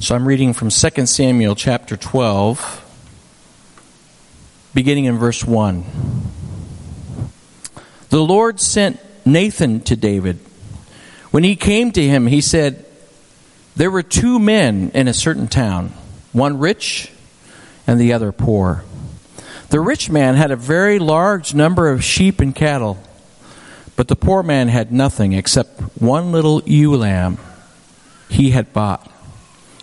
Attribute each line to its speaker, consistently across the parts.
Speaker 1: So I'm reading from 2 Samuel chapter 12, beginning in verse 1. The Lord sent Nathan to David. When he came to him, he said, There were two men in a certain town, one rich and the other poor. The rich man had a very large number of sheep and cattle, but the poor man had nothing except one little ewe lamb he had bought.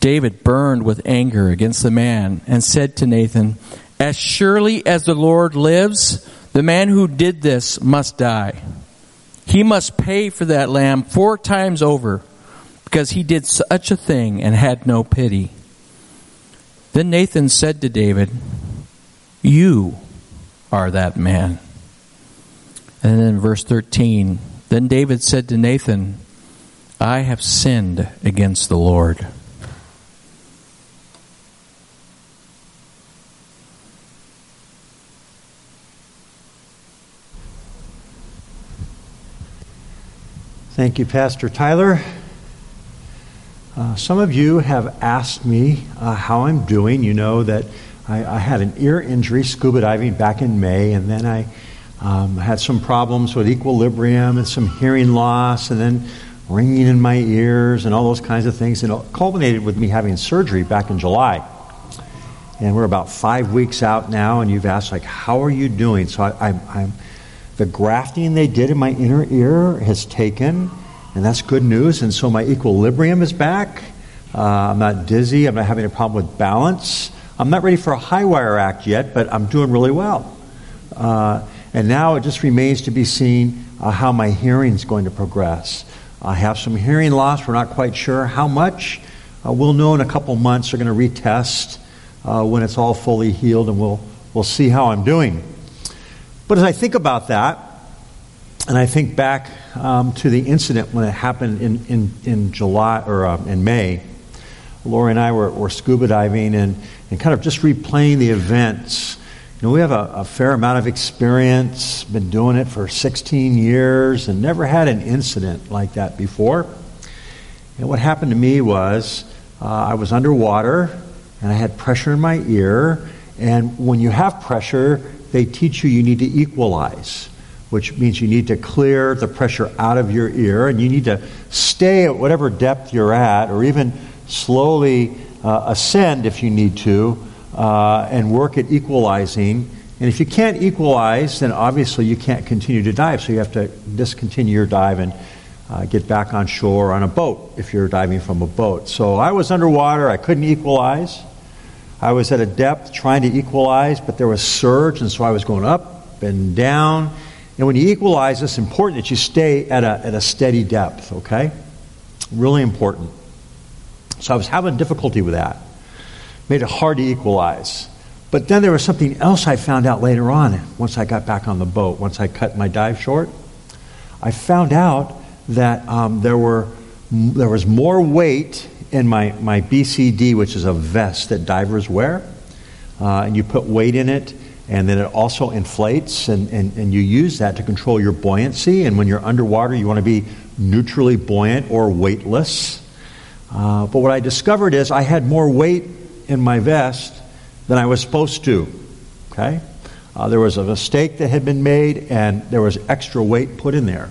Speaker 1: David burned with anger against the man and said to Nathan, As surely as the Lord lives, the man who did this must die. He must pay for that lamb four times over because he did such a thing and had no pity. Then Nathan said to David, You are that man. And then verse 13, then David said to Nathan, I have sinned against the Lord.
Speaker 2: Thank you, Pastor Tyler. Uh, some of you have asked me uh, how I'm doing. You know that I, I, had an ear injury scuba diving back in May, and then I um, had some problems with equilibrium and some hearing loss, and then ringing in my ears and all those kinds of things. And it culminated with me having surgery back in July. And we're about five weeks out now, and you've asked, like, how are you doing? So I, I, I'm the grafting they did in my inner ear has taken, and that's good news. And so my equilibrium is back. Uh, I'm not dizzy. I'm not having a problem with balance. I'm not ready for a high wire act yet, but I'm doing really well. Uh, and now it just remains to be seen uh, how my hearing is going to progress. I have some hearing loss. We're not quite sure how much. Uh, we'll know in a couple months. We're going to retest uh, when it's all fully healed, and we'll, we'll see how I'm doing. But as I think about that, and I think back um, to the incident when it happened in, in, in July or uh, in May, Lori and I were, were scuba diving and, and kind of just replaying the events. You know, we have a, a, fair amount of experience, been doing it for 16 years, and never had an incident like that before. And what happened to me was uh, I was underwater and I had pressure in my ear. And when you have pressure, they teach you you need to equalize, which means you need to clear the pressure out of your ear and you need to stay at whatever depth you're at or even slowly uh, ascend if you need to uh, and work at equalizing. And if you can't equalize, then obviously you can't continue to dive. So you have to discontinue your dive and uh, get back on shore on a boat if you're diving from a boat. So I was underwater, I couldn't equalize. I was at a depth trying to equalize, but there was surge, and so I was going up and down. And when you equalize, it's important that you stay at a, at a steady depth, okay? Really important. So I was having difficulty with that. Made it hard to equalize. But then there was something else I found out later on once I got back on the boat, once I cut my dive short. I found out that um, there, were, there was more weight in my, my BCD, which is a vest that divers wear, uh, and you put weight in it, and then it also inflates, and, and, and you use that to control your buoyancy. And when you're underwater, you want to be neutrally buoyant or weightless. Uh, but what I discovered is I had more weight in my vest than I was supposed to. Okay? Uh, there was a mistake that had been made, and there was extra weight put in there.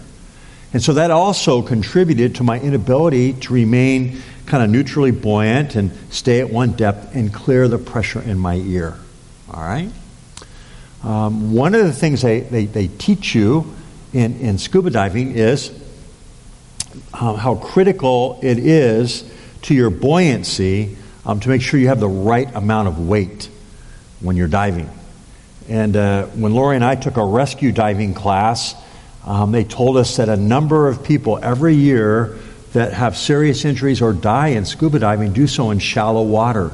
Speaker 2: And so that also contributed to my inability to remain kind of neutrally buoyant and stay at one depth and clear the pressure in my ear. All right? Um, one of the things they, they, they teach you in, in scuba diving is um, how critical it is to your buoyancy um, to make sure you have the right amount of weight when you're diving. And uh, when Lori and I took a rescue diving class, um, they told us that a number of people every year that have serious injuries or die in scuba diving do so in shallow water.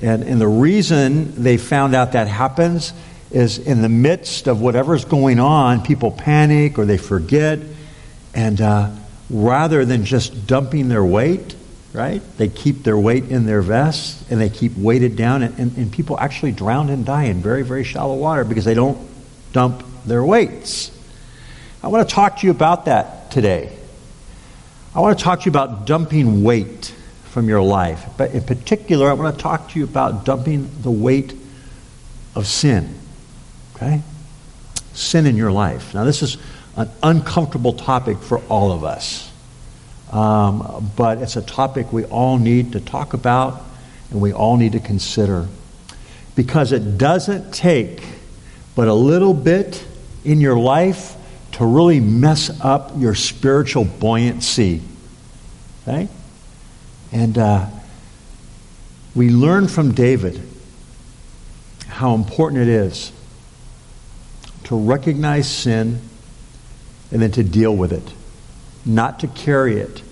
Speaker 2: And, and the reason they found out that happens is in the midst of whatever's going on, people panic or they forget. And uh, rather than just dumping their weight, right, they keep their weight in their vests and they keep weighted down. And, and, and people actually drown and die in very, very shallow water because they don't dump their weights. I want to talk to you about that today. I want to talk to you about dumping weight from your life. But in particular, I want to talk to you about dumping the weight of sin. Okay? Sin in your life. Now, this is an uncomfortable topic for all of us. Um, but it's a topic we all need to talk about and we all need to consider. Because it doesn't take but a little bit in your life to really mess up your spiritual buoyancy. Okay? And uh, we learn from David how important it is to recognize sin and then to deal with it, not to carry it,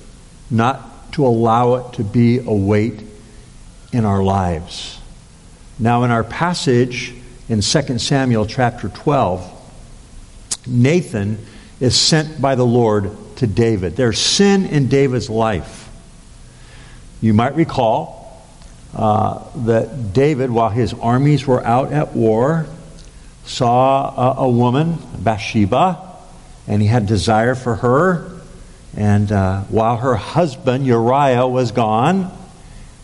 Speaker 2: not to allow it to be a weight in our lives. Now, in our passage in 2 Samuel chapter 12, Nathan is sent by the Lord to David. There's sin in David's life. You might recall uh, that David, while his armies were out at war, saw a, a woman, Bathsheba, and he had desire for her. And uh, while her husband, Uriah, was gone,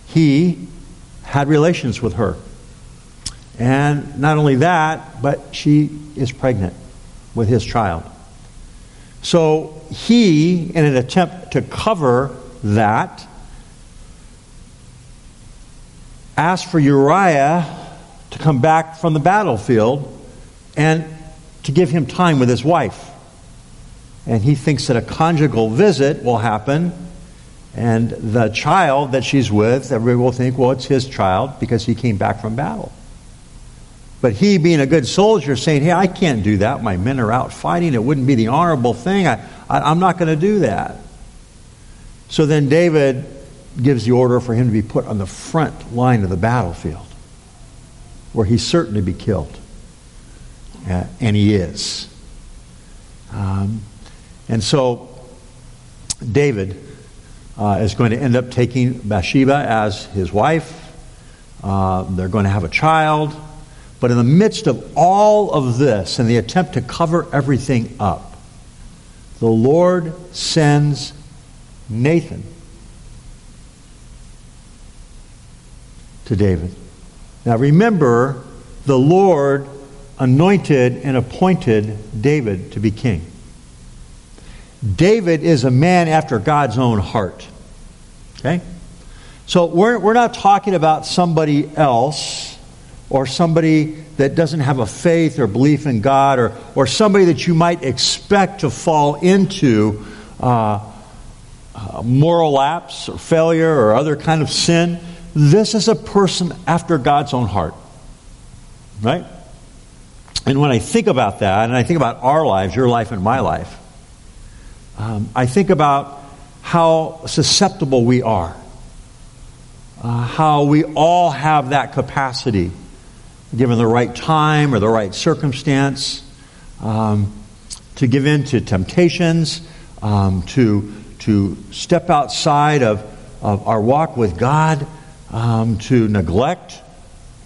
Speaker 2: he had relations with her. And not only that, but she is pregnant with his child. So he, in an attempt to cover that, asked for Uriah to come back from the battlefield and to give him time with his wife. And he thinks that a conjugal visit will happen, and the child that she's with, everybody will think, well, it's his child because he came back from battle. But he, being a good soldier, saying, Hey, I can't do that. My men are out fighting. It wouldn't be the honorable thing. I, I, am not going to do that. So then David gives the order for him to be put on the front line of the battlefield, where he's certain to be killed. Uh, and he is. Um, and so David uh, is going to end up taking Bathsheba as his wife. Uh, they're going to have a child. But in the midst of all of this and the attempt to cover everything up, the Lord sends Nathan to David. Now remember, the Lord anointed and appointed David to be king. David is a man after God's own heart. Okay? So we're, we're not talking about somebody else or somebody that doesn't have a faith or belief in God, or, or somebody that you might expect to fall into uh, uh, moral lapse or failure or other kind of sin. This is a person after God's own heart. Right? And when I think about that, and I think about our lives, your life and my life, um, I think about how susceptible we are, uh, how we all have that capacity given the right time or the right circumstance, um, to give in to temptations, um, to, to step outside of, of our walk with God, um, to neglect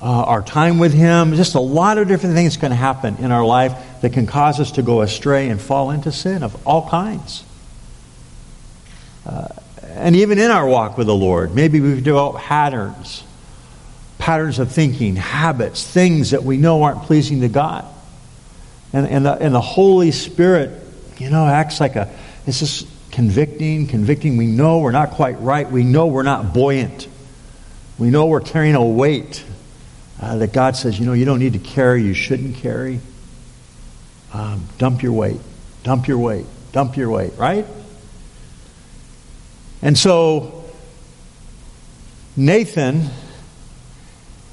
Speaker 2: uh, our time with Him. Just a lot of different things can happen in our life that can cause us to go astray and fall into sin of all kinds. Uh, and even in our walk with the Lord, maybe we've developed patterns patterns of thinking, habits, things that we know aren't pleasing to God. And, and, the, and the Holy Spirit you know, acts like a, it's just convicting, convicting. We know we're not quite right. We know we're not buoyant. We know we're carrying a weight uh, that God says, you know, you don't need to carry, you shouldn't carry. Um, dump your weight, dump your weight, dump your weight, right? And so, Nathan,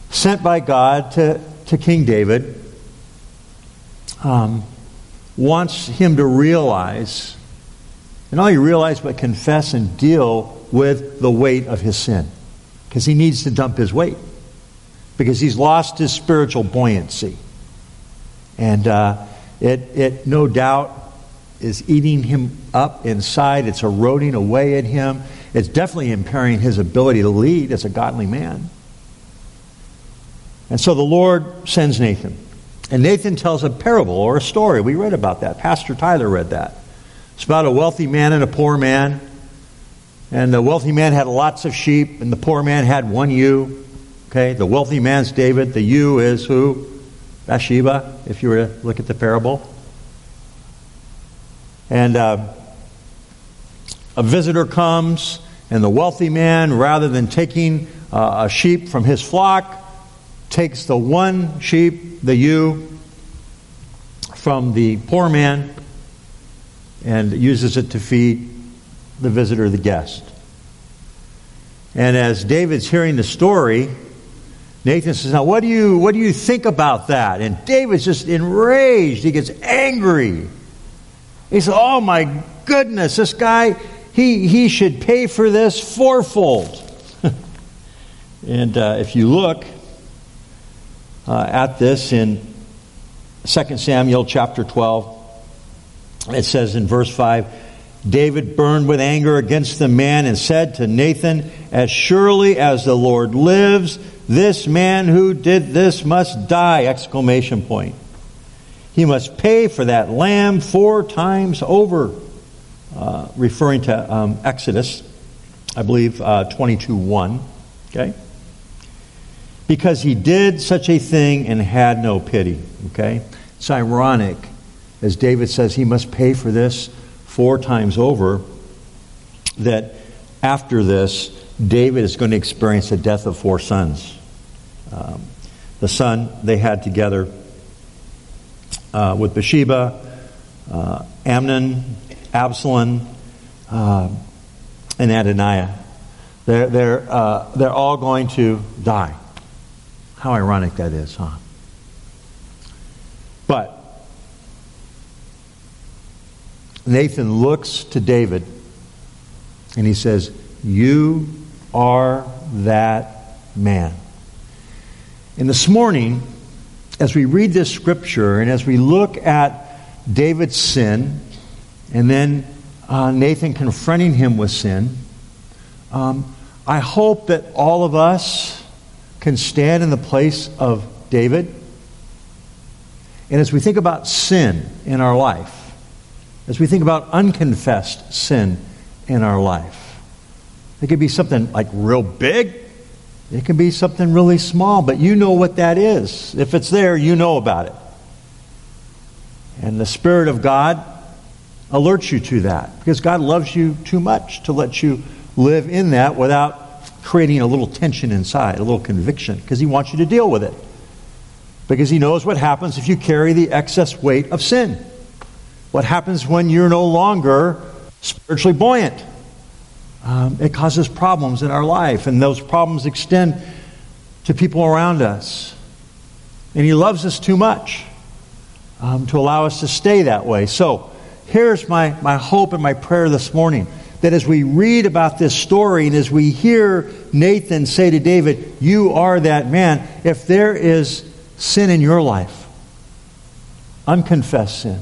Speaker 2: sent by God to, to King David, um, wants him to realize, and not only realize, but confess and deal with the weight of his sin. Because he needs to dump his weight. Because he's lost his spiritual buoyancy. And uh, it, it, no doubt, is eating him up inside. It's eroding away at him. It's definitely impairing his ability to lead as a godly man. And so the Lord sends Nathan. And Nathan tells a parable or a story. We read about that. Pastor Tyler read that. It's about a wealthy man and a poor man. And the wealthy man had lots of sheep, and the poor man had one ewe. Okay, the wealthy man's David. The ewe is who? Bathsheba, if you were to look at the parable. And uh, a visitor comes, and the wealthy man, rather than taking uh, a sheep from his flock, takes the one sheep, the ewe, from the poor man and uses it to feed the visitor, the guest. And as David's hearing the story, Nathan says, Now, what do you, what do you think about that? And David's just enraged. He gets angry. He says, Oh my goodness, this guy, he, he should pay for this fourfold. and uh, if you look uh, at this in 2 Samuel chapter 12, it says in verse 5 David burned with anger against the man and said to Nathan, As surely as the Lord lives, this man who did this must die! Exclamation point. He must pay for that lamb four times over. Uh, referring to um, Exodus, I believe, uh, 22 1. Okay? Because he did such a thing and had no pity. Okay? It's ironic, as David says, he must pay for this four times over, that after this, David is going to experience the death of four sons. Um, the son they had together uh, with Bathsheba, uh, Amnon, Absalom, uh, and Adonijah. They're, they're, uh, they're all going to die. How ironic that is, huh? But Nathan looks to David and he says, You are that man. And this morning, as we read this scripture and as we look at David's sin and then uh, Nathan confronting him with sin, um, I hope that all of us can stand in the place of David. And as we think about sin in our life, as we think about unconfessed sin in our life, it could be something like real big, it can be something really small, but you know what that is. If it's there, you know about it. And the Spirit of God alerts you to that because God loves you too much to let you live in that without creating a little tension inside, a little conviction, because He wants you to deal with it. Because He knows what happens if you carry the excess weight of sin. What happens when you're no longer spiritually buoyant? Um, it causes problems in our life, and those problems extend to people around us. And He loves us too much um, to allow us to stay that way. So, here's my, my hope and my prayer this morning that as we read about this story and as we hear Nathan say to David, You are that man, if there is sin in your life, unconfessed sin,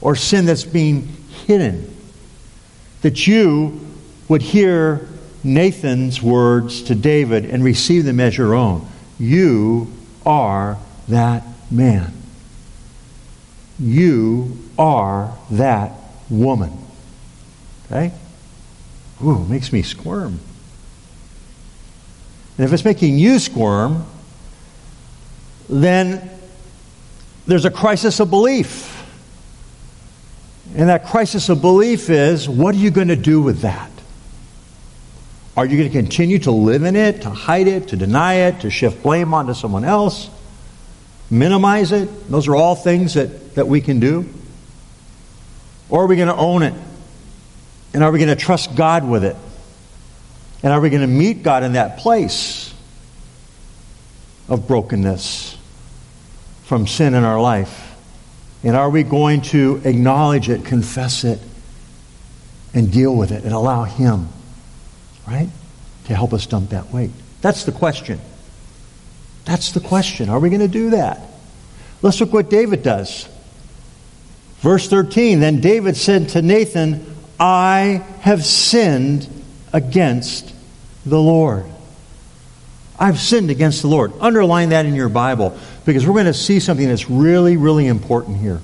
Speaker 2: or sin that's being hidden, that you would hear Nathan's words to David and receive them as your own. You are that man. You are that woman. Okay? Ooh, makes me squirm. And if it's making you squirm, then there's a crisis of belief. And that crisis of belief is what are you going to do with that? Are you going to continue to live in it, to hide it, to deny it, to shift blame onto someone else, minimize it? Those are all things that, that we can do. Or are we going to own it? And are we going to trust God with it? And are we going to meet God in that place of brokenness from sin in our life? And are we going to acknowledge it, confess it, and deal with it and allow Him, right, to help us dump that weight? That's the question. That's the question. Are we going to do that? Let's look what David does. Verse 13 Then David said to Nathan, I have sinned against the Lord. I've sinned against the Lord. Underline that in your Bible because we're going to see something that's really, really important here.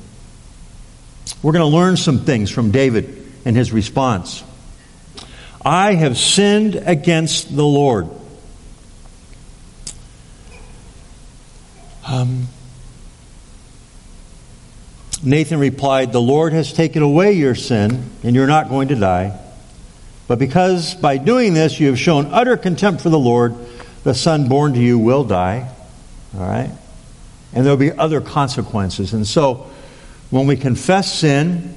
Speaker 2: We're going to learn some things from David and his response. I have sinned against the Lord. Um, Nathan replied, The Lord has taken away your sin, and you're not going to die. But because by doing this you have shown utter contempt for the Lord, the son born to you will die. All right? And there'll be other consequences. And so, when we confess sin,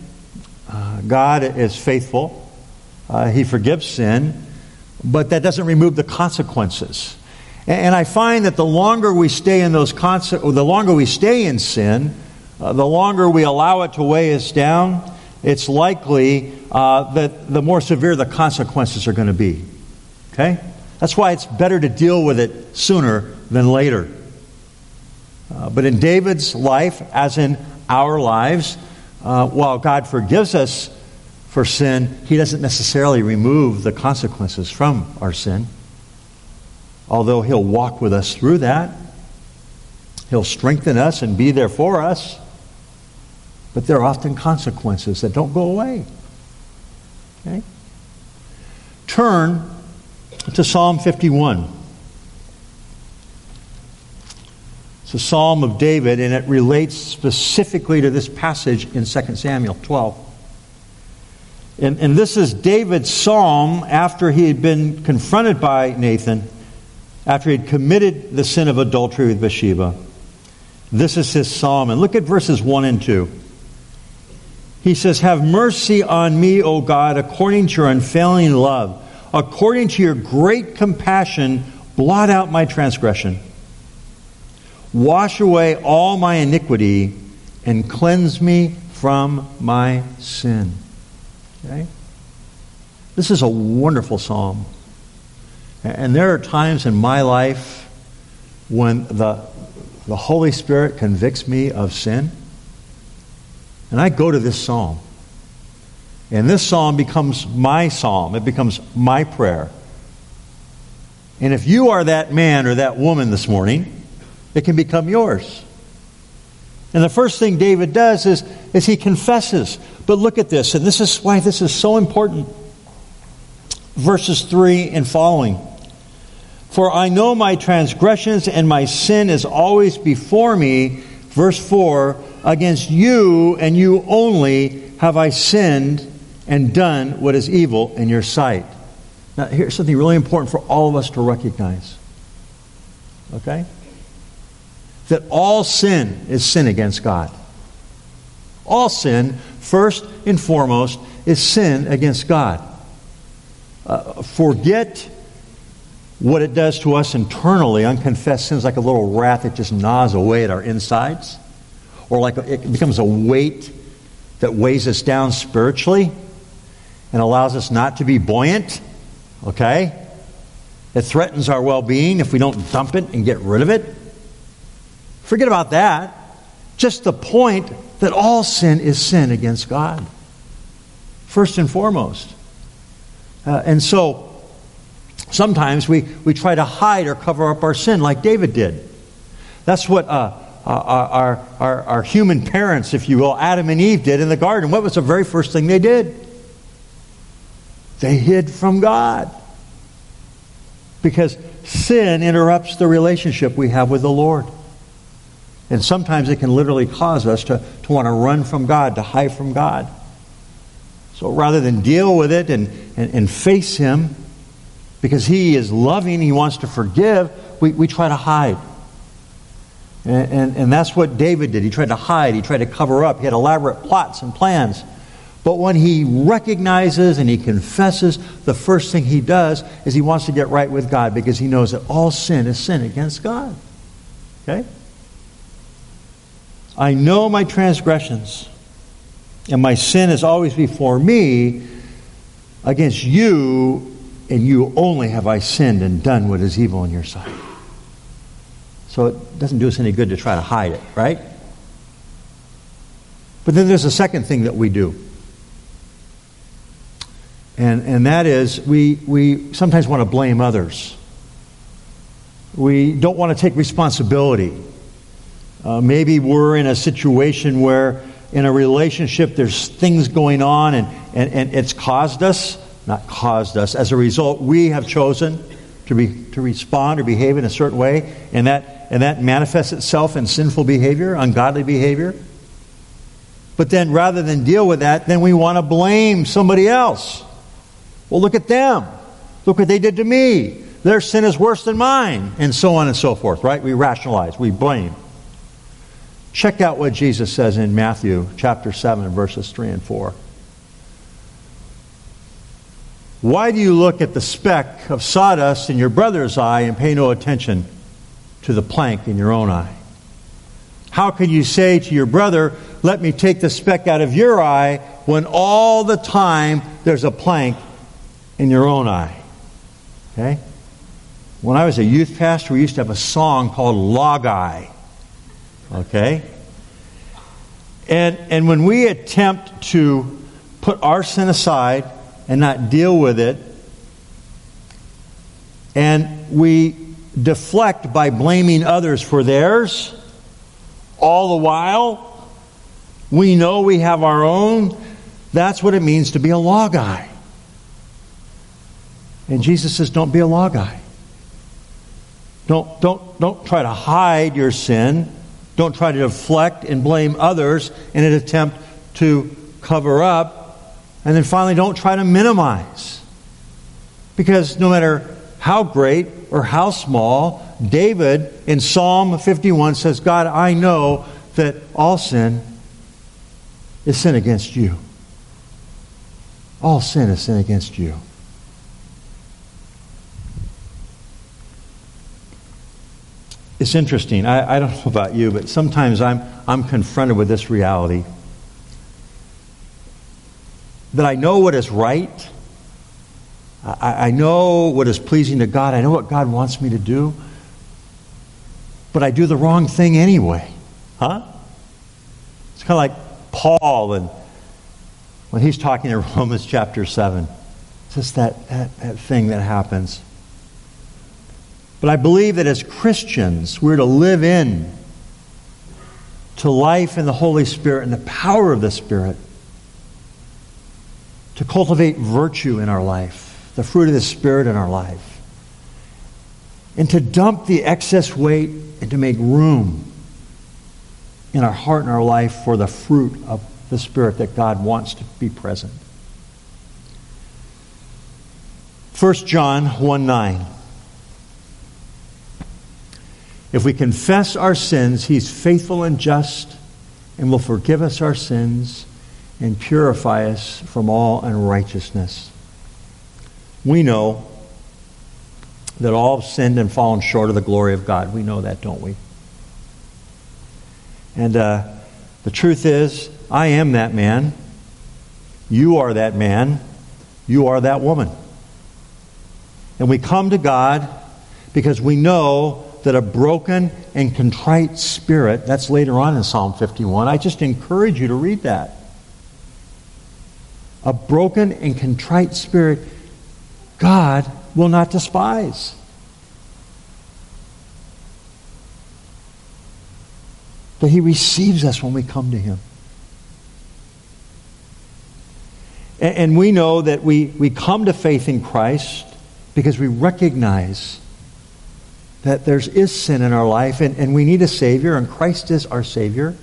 Speaker 2: uh, God is faithful. Uh, he forgives sin, but that doesn't remove the consequences. And, I find that the longer we stay in those conse- the longer we stay in sin, uh, the longer we allow it to weigh us down, it's likely uh, that the more severe the consequences are going to be. Okay? That's why it's better to deal with it sooner than later. Uh, but in David's life, as in our lives, uh, while God forgives us for sin, He doesn't necessarily remove the consequences from our sin. Although He'll walk with us through that, He'll strengthen us and be there for us. But there are often consequences that don't go away. Okay? Turn to Psalm 51. It's a psalm of David, and it relates specifically to this passage in 2 Samuel 12. And, and this is David's psalm after he had been confronted by Nathan, after he had committed the sin of adultery with Bathsheba. This is his psalm. And look at verses 1 and 2. He says, Have mercy on me, O God, according to your unfailing love. According to your great compassion, blot out my transgression. Wash away all my iniquity and cleanse me from my sin. Okay? This is a wonderful psalm. And there are times in my life when the, the Holy Spirit convicts me of sin and I go to this psalm. And this psalm becomes my psalm, it becomes my prayer. And if you are that man or that woman this morning, it can become yours. And the first thing David does is, is he confesses. But look at this, and this is why this is so important. Verses 3 and following. For I know my transgressions and my sin is always before me. Verse 4 Against you and you only have I sinned and done what is evil in your sight. Now, here's something really important for all of us to recognize. Okay? That all sin is sin against God. All sin, first and foremost, is sin against God. Uh, forget what it does to us internally. Unconfessed sins like a little rat that just gnaws away at our insides or like it becomes a weight that weighs us down spiritually and allows us not to be buoyant, okay? It threatens our well being if we don't dump it and get rid of it. Forget about that. Just the point that all sin is sin against God, first and foremost. Uh, and so sometimes we, we try to hide or cover up our sin like David did. That's what uh, uh, our, our, our human parents, if you will, Adam and Eve did in the garden. What was the very first thing they did? They hid from God. Because sin interrupts the relationship we have with the Lord. And sometimes it can literally cause us to, to want to run from God, to hide from God. So rather than deal with it and, and, and face Him, because He is loving, He wants to forgive, we, we try to hide. And, and, and that's what David did. He tried to hide, he tried to cover up, he had elaborate plots and plans. But when he recognizes and he confesses, the first thing he does is he wants to get right with God because he knows that all sin is sin against God. Okay? I know my transgressions, and my sin is always before me. Against you, and you only have I sinned and done what is evil in your sight. So it doesn't do us any good to try to hide it, right? But then there's a second thing that we do. And, and that is, we, we sometimes want to blame others. We don't want to take responsibility. Uh, maybe we're in a situation where, in a relationship, there's things going on and, and, and it's caused us, not caused us. As a result, we have chosen to, be, to respond or behave in a certain way, and that, and that manifests itself in sinful behavior, ungodly behavior. But then, rather than deal with that, then we want to blame somebody else. Well, look at them. Look what they did to me. Their sin is worse than mine. And so on and so forth, right? We rationalize, we blame. Check out what Jesus says in Matthew chapter 7, verses 3 and 4. Why do you look at the speck of sawdust in your brother's eye and pay no attention to the plank in your own eye? How can you say to your brother, Let me take the speck out of your eye, when all the time there's a plank in your own eye. Okay? When I was a youth pastor, we used to have a song called Log Eye. Okay? And, and when we attempt to put our sin aside and not deal with it, and we deflect by blaming others for theirs, all the while, we know we have our own. That's what it means to be a log eye. And Jesus says, don't be a log eye. Don't, don't, don't try to hide your sin. Don't try to deflect and blame others in an attempt to cover up. And then finally, don't try to minimize. Because no matter how great or how small, David in Psalm 51 says, God, I know that all sin is sin against you. All sin is sin against you. It's interesting. I, I don't know about you, but sometimes I'm, I'm confronted with this reality that I know what is right. I, I know what is pleasing to God. I know what God wants me to do. But I do the wrong thing anyway. Huh? It's kind of like Paul and when he's talking in Romans chapter 7. It's just that, that, that thing that happens. But I believe that as Christians, we're to live in to life in the Holy Spirit and the power of the Spirit, to cultivate virtue in our life, the fruit of the Spirit in our life, and to dump the excess weight and to make room in our heart and our life for the fruit of the Spirit that God wants to be present. 1 John 1 9. If we confess our sins, He's faithful and just and will forgive us our sins and purify us from all unrighteousness. We know that all have sinned and fallen short of the glory of God. We know that, don't we? And uh, the truth is, I am that man. You are that man. You are that woman. And we come to God because we know that a broken and contrite spirit, that's later on in Psalm 51. I just encourage you to read that. A broken and contrite spirit, God will not despise. That He receives us when we come to Him. And, and we know that we, we come to faith in Christ because we recognize that there is sin in our life and, and we need a Savior, and Christ is our Savior.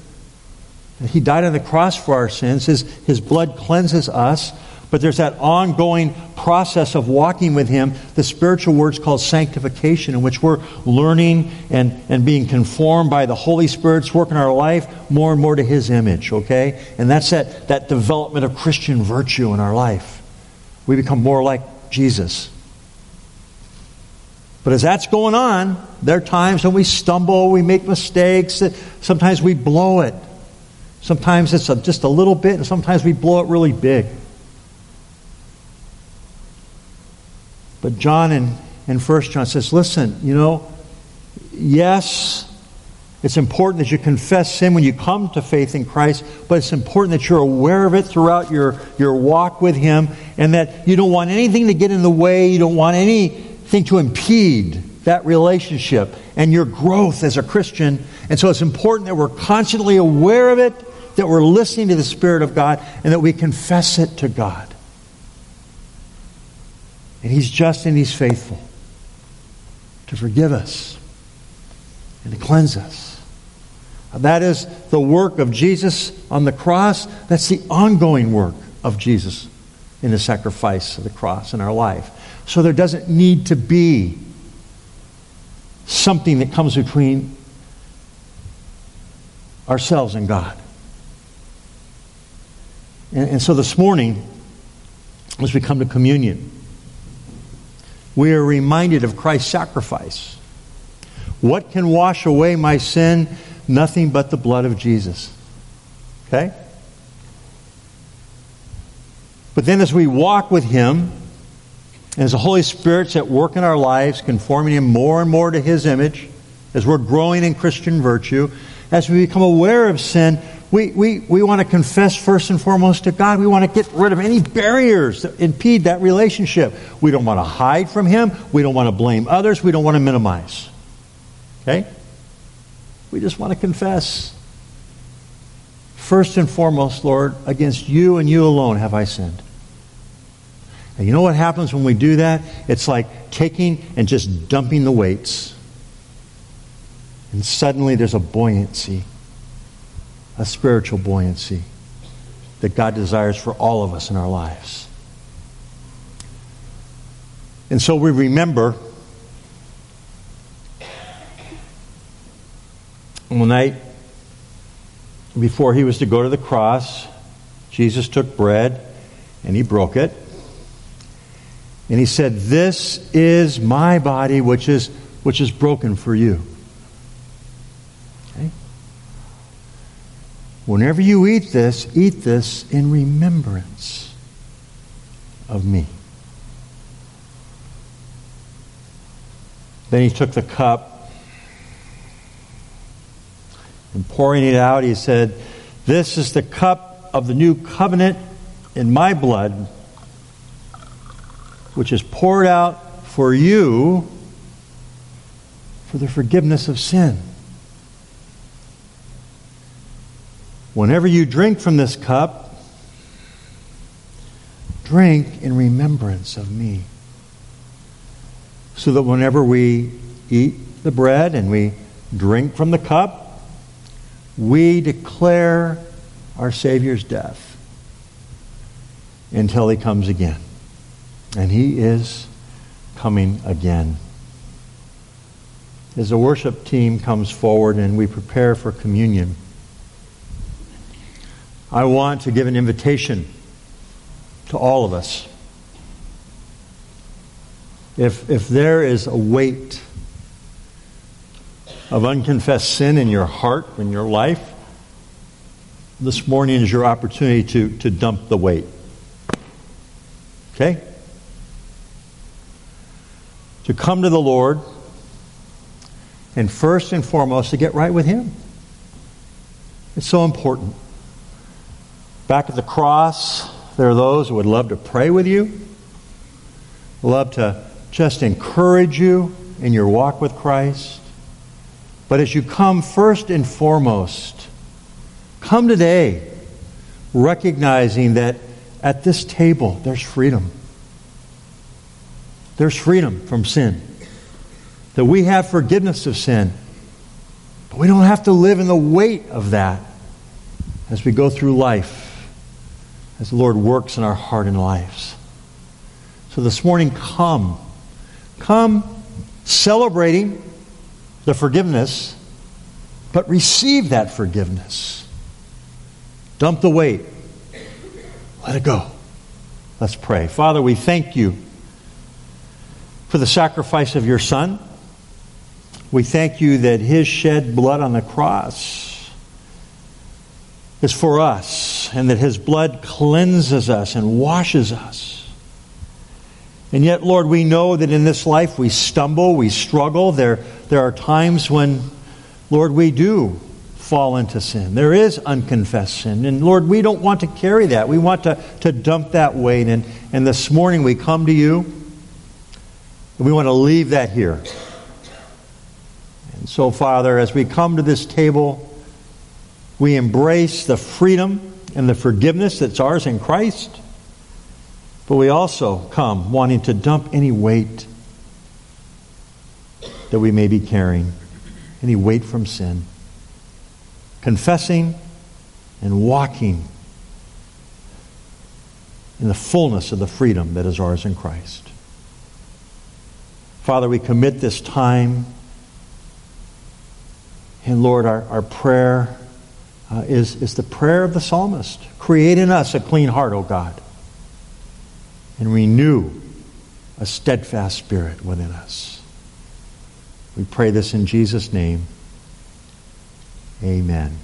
Speaker 2: He died on the cross for our sins. His, his blood cleanses us. But there's that ongoing process of walking with Him. The spiritual word's called sanctification, in which we're learning and, and being conformed by the Holy Spirit's work in our life more and more to His image, okay? And that's that, that development of Christian virtue in our life. We become more like Jesus. But as that's going on, there are times when we stumble, we make mistakes, sometimes we blow it. Sometimes it's a, just a little bit, and sometimes we blow it really big. But John in, in 1 John says, listen, you know, yes, it's important that you confess sin when you come to faith in Christ, but it's important that you're aware of it throughout your, your walk with Him and that you don't want anything to get in the way, you don't want anything to impede that relationship and your growth as a Christian. And so it's important that we're constantly aware of it, that we're listening to the Spirit of God, and that we confess it to God. And He's just and He's faithful to forgive us and to cleanse us. That is the work of Jesus on the cross. That's the ongoing work of Jesus in the sacrifice of the cross in our life. So there doesn't need to be something that comes between ourselves and God. And, and so this morning, as we come to communion, we are reminded of Christ's sacrifice. What can wash away my sin? Nothing but the blood of Jesus. Okay? But then as we walk with Him, and as the Holy Spirit's at work in our lives, conforming Him more and more to His image, as we're growing in Christian virtue, as we become aware of sin, we, we, we want to confess first and foremost to God. We want to get rid of any barriers that impede that relationship. We don't want to hide from Him. We don't want to blame others. We don't want to minimize. Okay? We just want to confess. First and foremost, Lord, against you and you alone have I sinned. And you know what happens when we do that? It's like taking and just dumping the weights. And suddenly there's a buoyancy a spiritual buoyancy that God desires for all of us in our lives. And so we remember one night before he was to go to the cross, Jesus took bread and he broke it. And he said, This is my body which is, which is broken for you. Whenever you eat this, eat this in remembrance of me. Then he took the cup and pouring it out, he said, This is the cup of the new covenant in my blood, which is poured out for you for the forgiveness of sin. Whenever you drink from this cup, drink in remembrance of me. So that whenever we eat the bread and we drink from the cup, we declare our Savior's death until he comes again. And he is coming again. As the worship team comes forward and we prepare for communion, I want to give an invitation to all of us. If, if there is a weight of unconfessed sin in your heart, in your life, this morning is your opportunity to, to dump the weight. Okay? To come to the Lord and first and foremost to get right with Him. It's so important. Back at the cross, there are those who would love to pray with you, love to just encourage you in your walk with Christ. But as you come first and foremost, come today recognizing that at this table there's freedom. There's freedom from sin. That we have forgiveness of sin. But we don't have to live in the weight of that as we go through life as the Lord works in our heart and lives. So this morning, come. Come celebrating the forgiveness, but receive that forgiveness. Dump the weight. Let it go. Let's pray. Father, we thank you for the sacrifice of your Son. We thank you that his shed blood on the cross is for us, and that his blood cleanses us and washes us. And yet, Lord, we know that in this life we stumble, we struggle. There, there are times when, Lord, we do fall into sin. There is unconfessed sin. And Lord, we don't want to carry that. We want to, to dump that weight. And, and this morning we come to you and we want to leave that here. And so, Father, as we come to this table, we embrace the freedom and the forgiveness that's ours in Christ. But we also come wanting to dump any weight that we may be carrying, any weight from sin confessing and walking in the fullness of the freedom that is ours in Christ. Father, we commit this time. And Lord, our, our prayer uh, is, is the prayer of the psalmist Create in us a clean heart, O God, and renew a steadfast spirit within us. We pray this in Jesus' name. Amen.